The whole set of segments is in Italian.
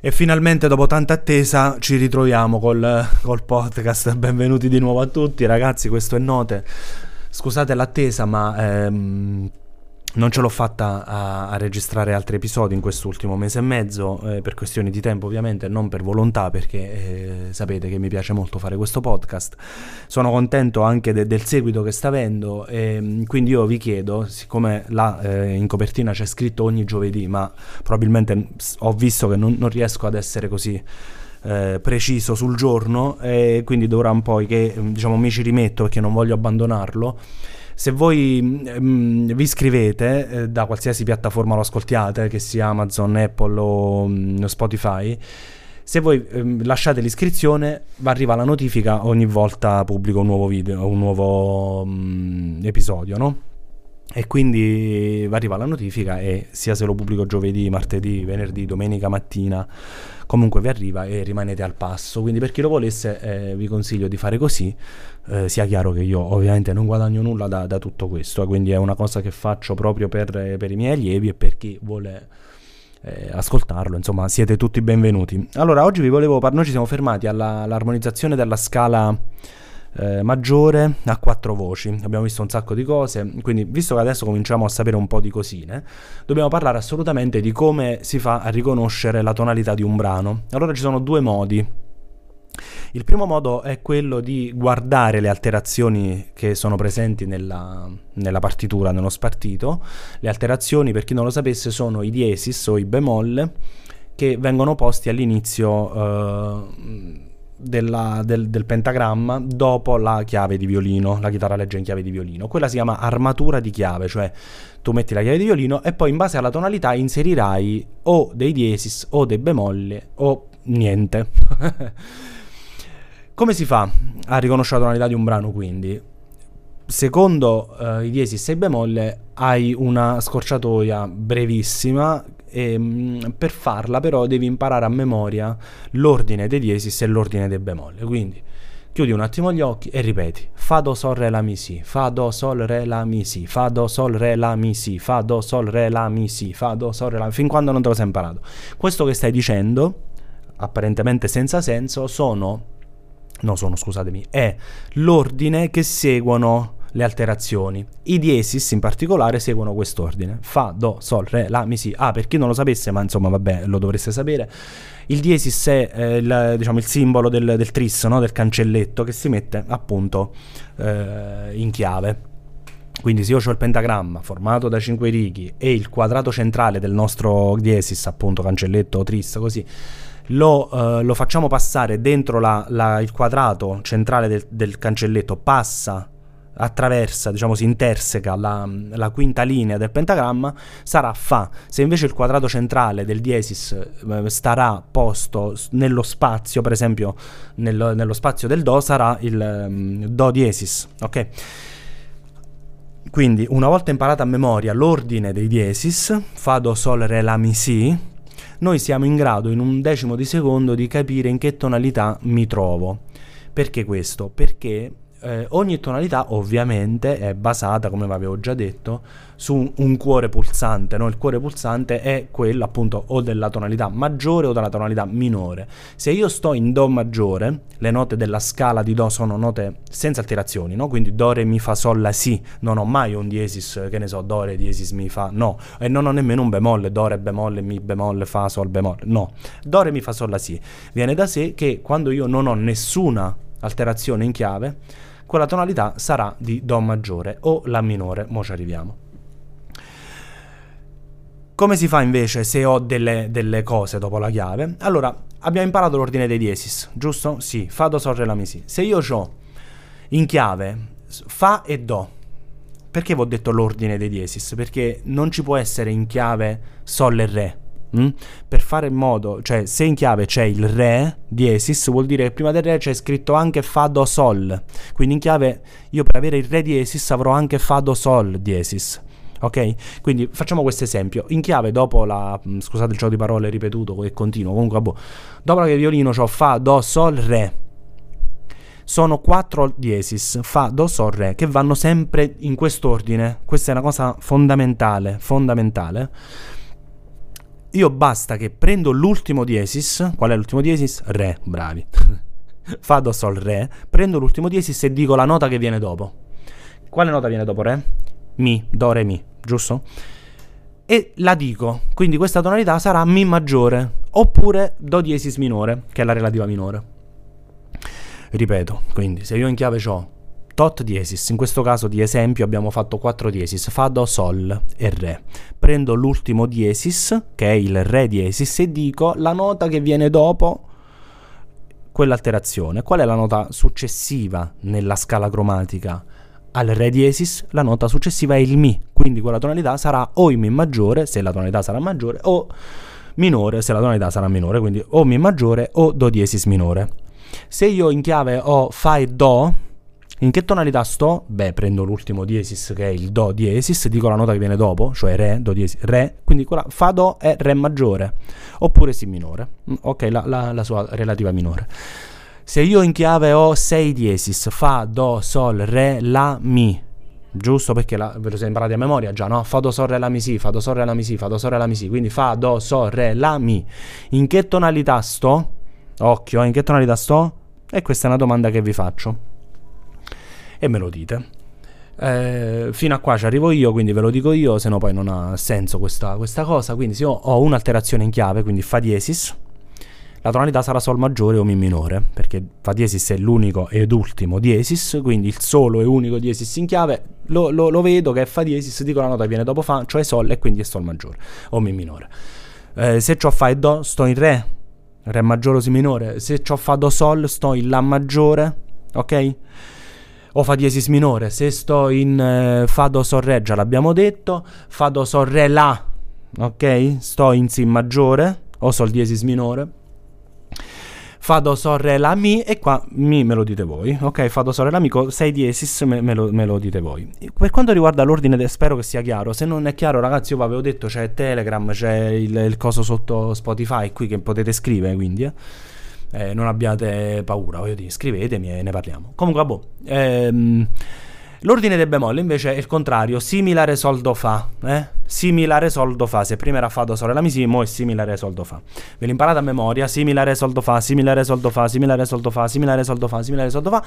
E finalmente dopo tanta attesa ci ritroviamo col, col, podcast. Benvenuti di nuovo a tutti ragazzi, questo è Note. Scusate l'attesa ma ehm, non ce l'ho fatta a, a, registrare altri episodi in quest'ultimo mese e mezzo, eh, per questioni di tempo ovviamente, non per volontà, perché eh, sapete che mi piace molto fare questo podcast. Sono contento anche de- del seguito che sta avendo, e, quindi io vi chiedo, siccome là eh, in copertina c'è scritto ogni giovedì, ma probabilmente ho visto che non, non riesco ad essere così... Eh, preciso sul giorno e quindi dovrà un po' che diciamo mi ci rimetto perché non voglio abbandonarlo se voi mh, mm, vi iscrivete eh, da qualsiasi piattaforma lo ascoltiate, che sia Amazon, Apple o mh, mm, Spotify, se voi ehm, lasciate l'iscrizione arriva la notifica ogni volta pubblico un nuovo video, un nuovo mh, episodio, no? E quindi arriva la notifica e sia se lo pubblico giovedì, martedì, venerdì, domenica mattina, comunque vi arriva e rimanete al passo. Quindi per chi lo volesse eh, vi consiglio di fare così, eh, sia chiaro che io ovviamente non guadagno nulla da, da tutto questo, quindi è una cosa che faccio proprio per, per i miei allievi e per chi vuole eh, ascoltarlo, insomma siete tutti benvenuti. Allora oggi vi volevo parlare, noi ci siamo fermati alla, all'armonizzazione della scala eh, maggiore a quattro voci. Abbiamo visto un sacco di cose, quindi visto che adesso cominciamo a sapere un po' di cosine, dobbiamo parlare assolutamente di come si fa a riconoscere la tonalità di un brano. Allora ci sono due modi. Il primo modo è quello di guardare le alterazioni che sono presenti nella, nella, partitura, nello spartito. Le alterazioni, per chi non lo sapesse, sono i diesis o i bemolle che vengono posti all'inizio eh, della, del, del, pentagramma dopo la chiave di violino, la chitarra legge in chiave di violino. Quella si chiama armatura di chiave, cioè tu metti la chiave di violino e poi in base alla tonalità inserirai o dei diesis o dei bemolle o niente. Come si fa a riconoscere la tonalità di un brano quindi? Secondo uh, i diesis e i bemolle hai una scorciatoia brevissima e, ehm, per farla però devi imparare a memoria l'ordine dei diesis e l'ordine dei bemolle. Quindi chiudi un attimo gli occhi e ripeti. Fa do sol re la mi si. Fa do sol re la mi si. Fa do sol re la mi si. Fa do sol re la mi si. Fa do sol re la fin quando non te lo sei imparato. Questo che stai dicendo apparentemente senza senso sono no sono scusatemi è l'ordine che seguono le alterazioni. I diesis in particolare seguono quest'ordine. Fa, do, sol, re, la, mi, si. Ah, per chi non lo sapesse, ma insomma vabbè, lo dovreste sapere, il diesis è eh, il, diciamo, il, simbolo del, del tris, no? del cancelletto, che si mette appunto eh, in chiave. Quindi se io ho il pentagramma formato da 5 righe e il quadrato centrale del nostro diesis, appunto cancelletto o tris, così, lo, uh, lo, facciamo passare dentro la, la, il quadrato centrale del, del, cancelletto, passa attraversa, diciamo si interseca la, la, quinta linea del pentagramma, sarà Fa. Se invece il quadrato centrale del diesis eh, starà posto nello spazio, per esempio nel, nello spazio del Do, sarà il um, Do diesis, ok? Quindi una volta imparata a memoria l'ordine dei diesis, Fa, Do, Sol, Re, La, Mi, Si, noi siamo in grado in un decimo di secondo di capire in che tonalità mi trovo. Perché questo? Perché eh, ogni tonalità ovviamente è basata, come vi avevo già detto, su un cuore pulsante. No? Il cuore pulsante è quello appunto o della tonalità maggiore o della tonalità minore. Se io sto in Do maggiore, le note della scala di Do sono note senza alterazioni, no? quindi Do, Re, Mi, Fa, Sol, La, Si. Non ho mai un diesis, che ne so, Do, Re, diesis, Mi, Fa, no. E non ho nemmeno un bemolle, Do, Re, bemolle, Mi, bemolle, Fa, Sol, bemolle, no. Do, Re, Mi, Fa, Sol, La, Si. Viene da sé che quando io non ho nessuna alterazione in chiave, quella tonalità sarà di Do maggiore o La minore, mo ci arriviamo. Come si fa invece se ho delle, delle, cose dopo la chiave? Allora, abbiamo imparato l'ordine dei diesis, giusto? Sì, Fa, Do, Sol, Re, La, Mi, Si. Se io ho in chiave Fa e Do, perché vi ho detto l'ordine dei diesis? Perché non ci può essere in chiave Sol e Re, Mm? Per fare in modo, cioè se in chiave c'è il Re diesis, vuol dire che prima del Re c'è scritto anche Fa Do Sol. Quindi in chiave io per avere il Re diesis avrò anche Fa Do Sol diesis. Ok? Quindi facciamo questo esempio. In chiave dopo la... Mm, scusate il gioco di parole ripetuto e continuo. Comunque, boh. Dopo che violino ho Fa Do Sol Re. sono quattro diesis, fa, do, sol, re, che vanno sempre in quest'ordine. Questa è una cosa fondamentale, fondamentale. Io basta che prendo l'ultimo diesis, qual è l'ultimo diesis? Re, bravi. fa, do, sol, re, prendo l'ultimo diesis e dico la nota che viene dopo. Quale nota viene dopo re? Mi, do, re, mi, giusto? E la dico, quindi questa tonalità sarà Mi maggiore, oppure Do diesis minore, che è la relativa minore. Ripeto, quindi se io in chiave ho tot diesis, in questo caso di esempio abbiamo fatto 4 diesis, fa, do, sol e re. Prendo l'ultimo diesis, che è il re diesis, e dico la nota che viene dopo quell'alterazione. Qual è la nota successiva nella scala cromatica? Al re diesis la nota successiva è il mi, quindi quella tonalità sarà o in mi maggiore, se la tonalità sarà maggiore, o minore, se la tonalità sarà minore, quindi o mi maggiore o do diesis minore. Se io in chiave ho fa e do, in che tonalità sto? Beh, prendo l'ultimo diesis che è il do diesis, dico la nota che viene dopo, cioè re, do diesis, re, quindi quella fa do è re maggiore, oppure si minore, mm, ok, la, la, la sua relativa minore. Se io in chiave ho 6 diesis, fa, do, sol, re, la, mi, giusto perché la, ve lo siete imparati a memoria già, no? Fa, do, sol, re, la, mi, si, fa, do, sol, re, la, mi, si, fa, do, sol, re, la, mi, si, quindi fa, do, sol, re, la, mi. In che tonalità sto? Occhio, eh, in che tonalità sto? E questa è una domanda che vi faccio. E me lo dite. Eh, fino a qua ci arrivo io, quindi ve lo dico io, se no poi non ha senso questa, questa cosa. Quindi se io ho un'alterazione in chiave, quindi Fa diesis, la tonalità sarà Sol maggiore o Mi minore, perché Fa diesis è l'unico ed ultimo diesis, quindi il solo e unico diesis in chiave, lo, lo, lo vedo che è Fa diesis, dico la nota viene dopo Fa, cioè Sol, e quindi è Sol maggiore o Mi minore. Eh, se ho Fa e Do, sto in Re, Re maggiore o Si minore. Se ho Fa Do Sol, sto in La maggiore, ok? O Fa diesis minore. Se sto in eh, Fa Do Sol Re, già l'abbiamo detto. Fa Do Sol Re La, ok? Sto in Si maggiore o Sol diesis minore. Fa do sol re la mi e qua mi me lo dite voi, ok? Fa do sol re la mi con 6 diesis me, me, lo, me, lo, dite voi. Per quanto riguarda l'ordine, de- spero che sia chiaro. Se non è chiaro, ragazzi, io vi avevo detto c'è Telegram, c'è il, il coso sotto Spotify qui che potete scrivere, quindi eh. Eh, non abbiate paura, voglio dire, scrivetemi e ne parliamo. Comunque, boh. Ehm, L'ordine del bemolle invece è il contrario, similare sol do fa, eh? Similare sol do fa, se prima era fa do sol la mi si, mo è similare sol do fa. Ve l'imparate a memoria, similare sol do fa, similare sol do fa, similare sol do fa, similare sol do fa, similare sol do fa.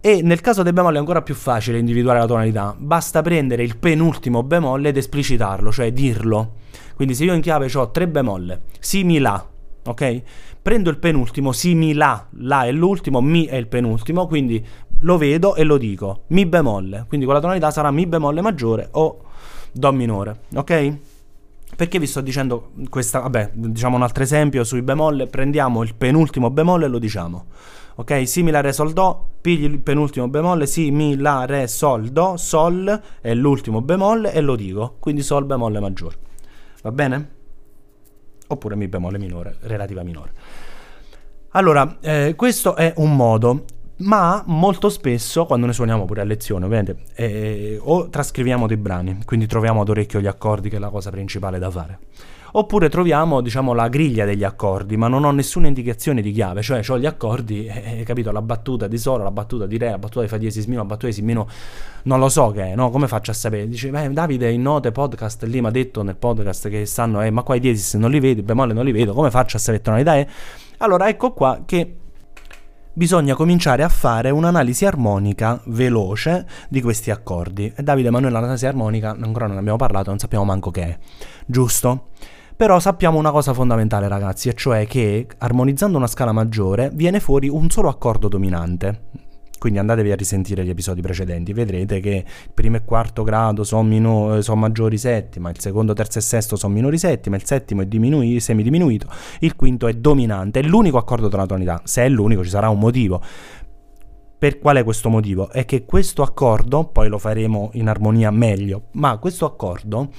E nel caso del bemolle è ancora più facile individuare la tonalità, basta prendere il penultimo bemolle ed esplicitarlo, cioè dirlo. Quindi se io in chiave ho tre bemolle, si mi la, ok? Prendo il penultimo, si mi la, la è l'ultimo, mi è il penultimo, quindi lo vedo e lo dico. Mi bemolle. Quindi quella tonalità sarà Mi bemolle maggiore o Do minore. Ok? Perché vi sto dicendo questa? Vabbè, diciamo un altro esempio sui bemolle. Prendiamo il penultimo bemolle e lo diciamo. Ok? Si, mi, la, re, sol, do. Pigli il penultimo bemolle. Si, mi, la, re, sol, do. Sol è l'ultimo bemolle e lo dico. Quindi sol bemolle maggiore. Va bene? Oppure mi bemolle minore, relativa minore. Allora, eh, questo è un modo ma molto spesso quando ne suoniamo pure a lezione, ovviamente, eh, o trascriviamo dei brani, quindi troviamo ad orecchio gli accordi che è la cosa principale da fare. Oppure troviamo, diciamo, la griglia degli accordi, ma non ho nessuna indicazione di chiave, cioè ho gli accordi, eh, capito, la battuta di Sol, la battuta di Re, la battuta di Fa diesis minore, la battuta di Si minore, non lo so che è, no? Come faccio a sapere? Dice, beh, Davide in note podcast lì mi ha detto nel podcast che stanno, eh, ma qua i diesis non li vedo, bemolle non li vedo, come faccio a sapere tonalità è? Allora ecco qua che bisogna cominciare a fare un'analisi armonica veloce di questi accordi. E Davide, ma noi l'analisi armonica ancora non abbiamo parlato, non sappiamo manco che è. Giusto? Però sappiamo una cosa fondamentale, ragazzi, e cioè che armonizzando una scala maggiore viene fuori un solo accordo dominante. Quindi andatevi a risentire gli episodi precedenti, vedrete che il primo e quarto grado sono, mino- son maggiori settima, il secondo, terzo e sesto sono minori settima, il settimo è diminu- semidiminuito, il quinto è dominante. È l'unico accordo della tonalità. Se è l'unico ci sarà un motivo. Per qual è questo motivo? È che questo accordo, poi lo faremo in armonia meglio, ma questo accordo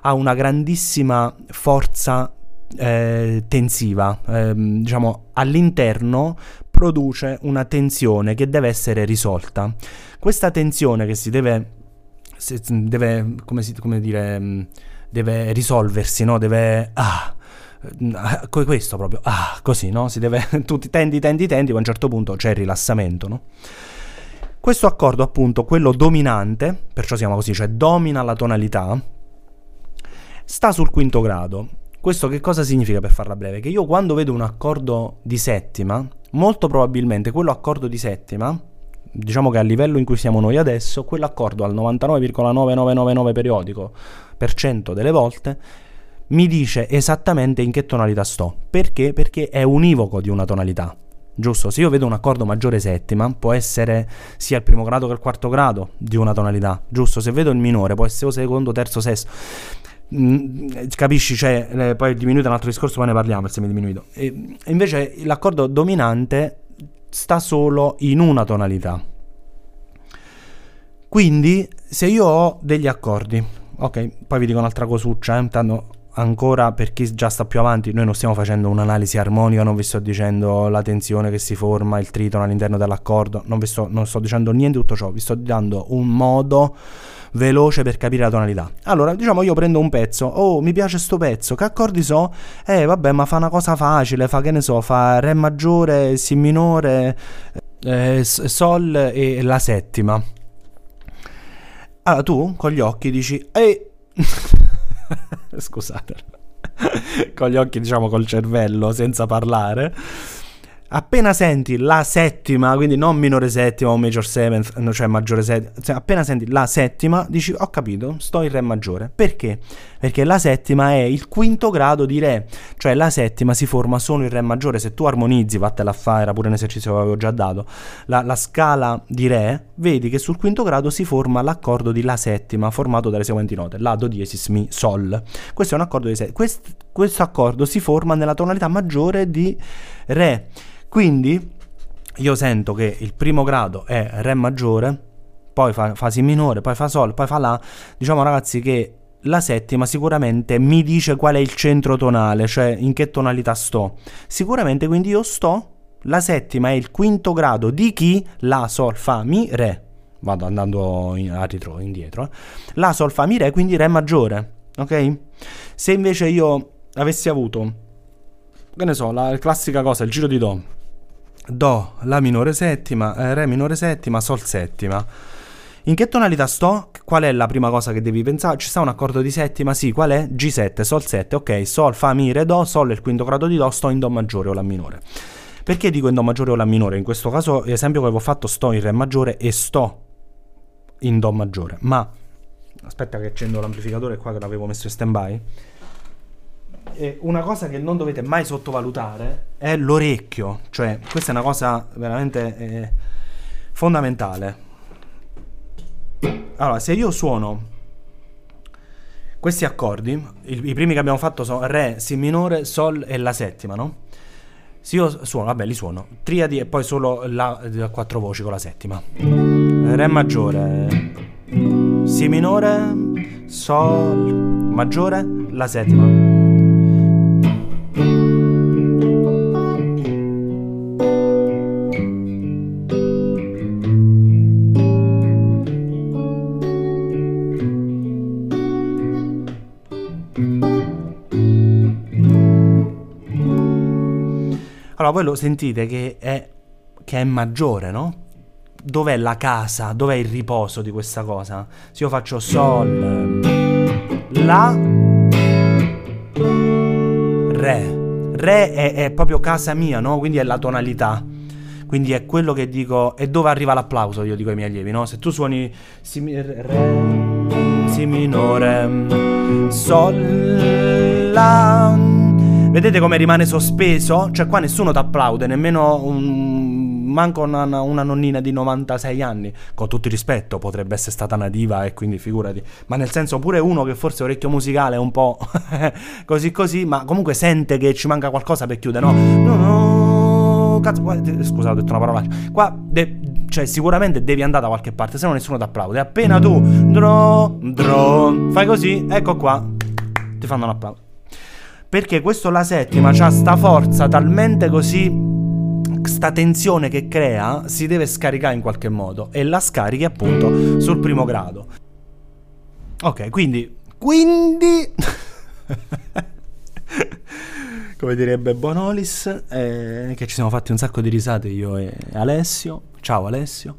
ha una grandissima forza eh, tensiva, eh, diciamo all'interno produce una tensione che deve essere risolta. Questa tensione che si deve, deve come, si, come dire, deve risolversi, no? deve, ah, eh, questo proprio, ah, così, no? Si deve, tu tendi, tendi, tendi, poi a un certo punto c'è il rilassamento, no? Questo accordo, appunto, quello dominante, perciò si chiama così, cioè domina la tonalità, sta sul quinto grado. Questo che cosa significa per farla breve? Che io quando vedo un accordo di settima, molto probabilmente quello accordo di settima, diciamo che a livello in cui siamo noi adesso, quell'accordo al 99,9999 periodico per cento delle volte mi dice esattamente in che tonalità sto. Perché? Perché è univoco di una tonalità. Giusto? Se io vedo un accordo maggiore settima, può essere sia il primo grado che il quarto grado di una tonalità. Giusto? Se vedo il minore, può essere secondo, terzo, sesto. Mm, capisci? Cioè, eh, poi è diminuito un altro discorso, poi ne parliamo il semidiminuito. E invece l'accordo dominante sta solo in una tonalità. Quindi, se io ho degli accordi, ok, poi vi dico un'altra cosuccia, eh, tanto ancora per chi già sta più avanti, noi non stiamo facendo un'analisi armonica, non vi sto dicendo la tensione che si forma, il tritono all'interno dell'accordo, non vi sto, non sto dicendo niente di tutto ciò, vi sto dando un modo veloce per capire la tonalità. Allora, diciamo io prendo un pezzo, oh mi piace sto pezzo, che accordi so? Eh vabbè, ma fa una cosa facile, fa che ne so, fa Re maggiore, Si minore, eh, Sol e la settima. Allora tu con gli occhi dici, ehi... Scusate. con gli occhi, diciamo, col cervello, senza parlare. Appena senti la settima, quindi non minore settima o major seventh, cioè maggiore settima, appena senti la settima, dici ho capito, sto in re maggiore. Perché? Perché la settima è il quinto grado di re, cioè la settima si forma solo in re maggiore. Se tu armonizzi, vattela a fare, era pure un esercizio che avevo già dato, la, la scala di re, vedi che sul quinto grado si forma l'accordo di la settima, formato dalle seguenti note, la, do diesis, mi, sol. Questo è un accordo di settima. Quest, questo accordo si forma nella tonalità maggiore di re. Quindi io sento che il primo grado è Re maggiore, poi fa, fa Si minore, poi fa Sol, poi fa La. Diciamo ragazzi che la settima sicuramente mi dice qual è il centro tonale, cioè in che tonalità sto. Sicuramente quindi io sto, la settima è il quinto grado di chi? La, Sol, Fa, Mi, Re. Vado andando in, a ritro, indietro. Eh. La, Sol, Fa, Mi, Re, quindi Re maggiore. Ok? Se invece io avessi avuto, che ne so, la classica cosa, il giro di Do Do, La minore settima, eh, Re minore settima, Sol settima. In che tonalità sto? Qual è la prima cosa che devi pensare? Ci sta un accordo di settima? Sì, qual è? G7, Sol 7, ok, Sol, Fa, Mi, Re, Do, Sol è il quinto grado di Do, sto in Do maggiore o La minore. Perché dico in Do maggiore o La minore? In questo caso, l'esempio che avevo fatto, sto in Re maggiore e sto in Do maggiore. Ma, aspetta che accendo l'amplificatore qua che l'avevo messo in stand by una cosa che non dovete mai sottovalutare è l'orecchio, cioè questa è una cosa veramente eh, fondamentale. Allora, se io suono questi accordi, i, i, primi che abbiamo fatto sono Re, Si minore, Sol e la settima, no? Se io suono, vabbè, li suono, triadi e poi solo la a quattro voci con la settima. Re maggiore, Si minore, Sol maggiore, la settima. Allora voi lo sentite che è, che è maggiore, no? Dov'è la casa? Dov'è il riposo di questa cosa? Se io faccio Sol, La, Re. Re è, è proprio casa mia, no? Quindi è la tonalità. Quindi è quello che dico. E dove arriva l'applauso? Io dico ai miei allievi, no? Se tu suoni si, Re, Si minore, Sol, La. Vedete come rimane sospeso? Cioè, qua nessuno ti applaude, nemmeno un, manco una, una, nonnina di 96 anni. Con tutto il rispetto, potrebbe essere stata nativa e quindi figurati. Ma nel senso, pure uno che forse orecchio musicale un po' così così, ma comunque sente che ci manca qualcosa per chiudere, no? No, no, cazzo, scusa, ho detto una parola. Qua, de- cioè, sicuramente devi andare da qualche parte, se no nessuno ti applaude. Appena tu, dro, dro, fai così, ecco qua, ti fanno un applauso. Perché questo la settima ha sta forza talmente così sta tensione che crea si deve scaricare in qualche modo e la scarichi appunto sul primo grado. Ok, quindi quindi come direbbe Bonolis, eh, che ci siamo fatti un sacco di risate io e Alessio. Ciao Alessio.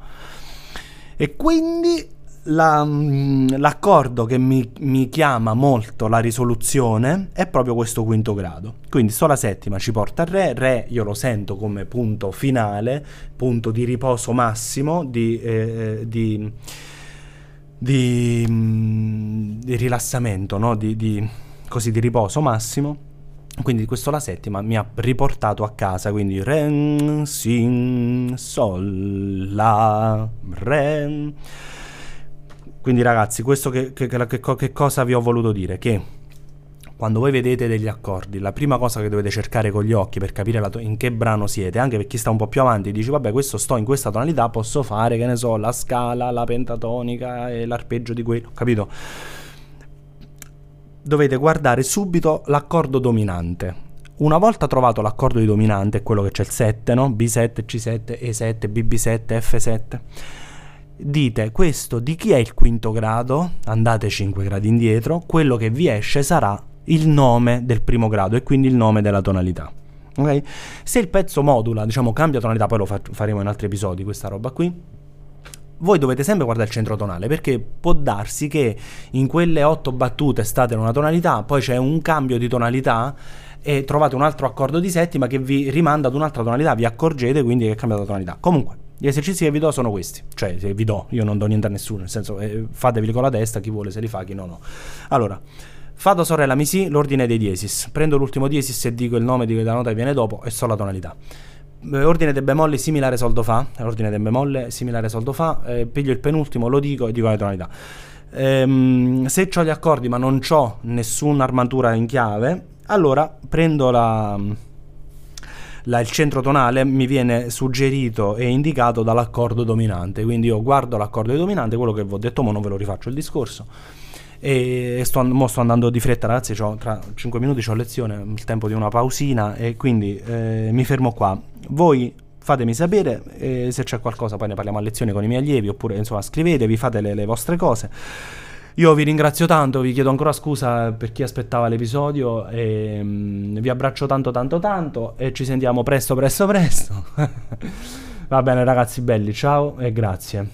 E quindi la, mm, l'accordo che mi, mi, chiama molto la risoluzione è proprio questo quinto grado. Quindi sola settima ci porta a Re, Re io lo sento come punto finale, punto di riposo massimo, di, eh, di, di, mm, di rilassamento, no? di, così, di riposo massimo. Quindi questo la settima mi ha riportato a casa, quindi Re, Si, Sol, La, Re quindi ragazzi, questo che, che, che, che, cosa vi ho voluto dire? Che quando voi vedete degli accordi, la prima cosa che dovete cercare con gli occhi per capire to- in che brano siete, anche per chi sta un po' più avanti, dici vabbè questo sto in questa tonalità, posso fare, che ne so, la scala, la pentatonica e l'arpeggio di quello, capito? Dovete guardare subito l'accordo dominante. Una volta trovato l'accordo di dominante, quello che c'è il 7, no? B7, C7, E7, BB7, F7 dite questo di chi è il quinto grado, andate 5 gradi indietro, quello che vi esce sarà il nome del primo grado e quindi il nome della tonalità. Okay? Se il pezzo modula, diciamo cambia tonalità, poi lo fa- faremo in altri episodi questa roba qui. Voi dovete sempre guardare il centro tonale perché può darsi che in quelle otto battute state in una tonalità, poi c'è un cambio di tonalità e trovate un altro accordo di settima che vi rimanda ad un'altra tonalità, vi accorgete quindi che è cambiata tonalità. Comunque, gli esercizi che vi do sono questi, cioè vi do, io non do niente a nessuno, nel senso eh, fatevi con la testa, chi vuole se li fa, chi no no. Allora, Fa do sorella mi si, l'ordine dei diesis. Prendo l'ultimo diesis e dico il nome di quella nota che viene dopo e so la tonalità. Eh, ordine dei bemolli similare sol do fa. Ordine dei bemolle similare sol do fa. Eh, piglio il penultimo, lo dico e dico la tonalità. Ehm, se ho gli accordi ma non ho nessuna armatura in chiave, allora prendo la la, il centro tonale mi viene suggerito e indicato dall'accordo dominante. Quindi io guardo l'accordo dominante, quello che vi ho detto, ma non ve lo rifaccio il discorso. E sto, mo sto andando di fretta, ragazzi. tra 5 minuti ho lezione, il tempo di una pausina, e quindi eh, mi fermo qua. Voi fatemi sapere eh, se c'è qualcosa, poi ne parliamo a lezione con i miei allievi, oppure insomma scrivetevi, fate le, le vostre cose. Io vi ringrazio tanto, vi chiedo ancora scusa per chi aspettava l'episodio e um, vi abbraccio tanto tanto tanto e ci sentiamo presto presto presto. Va bene ragazzi belli, ciao e grazie.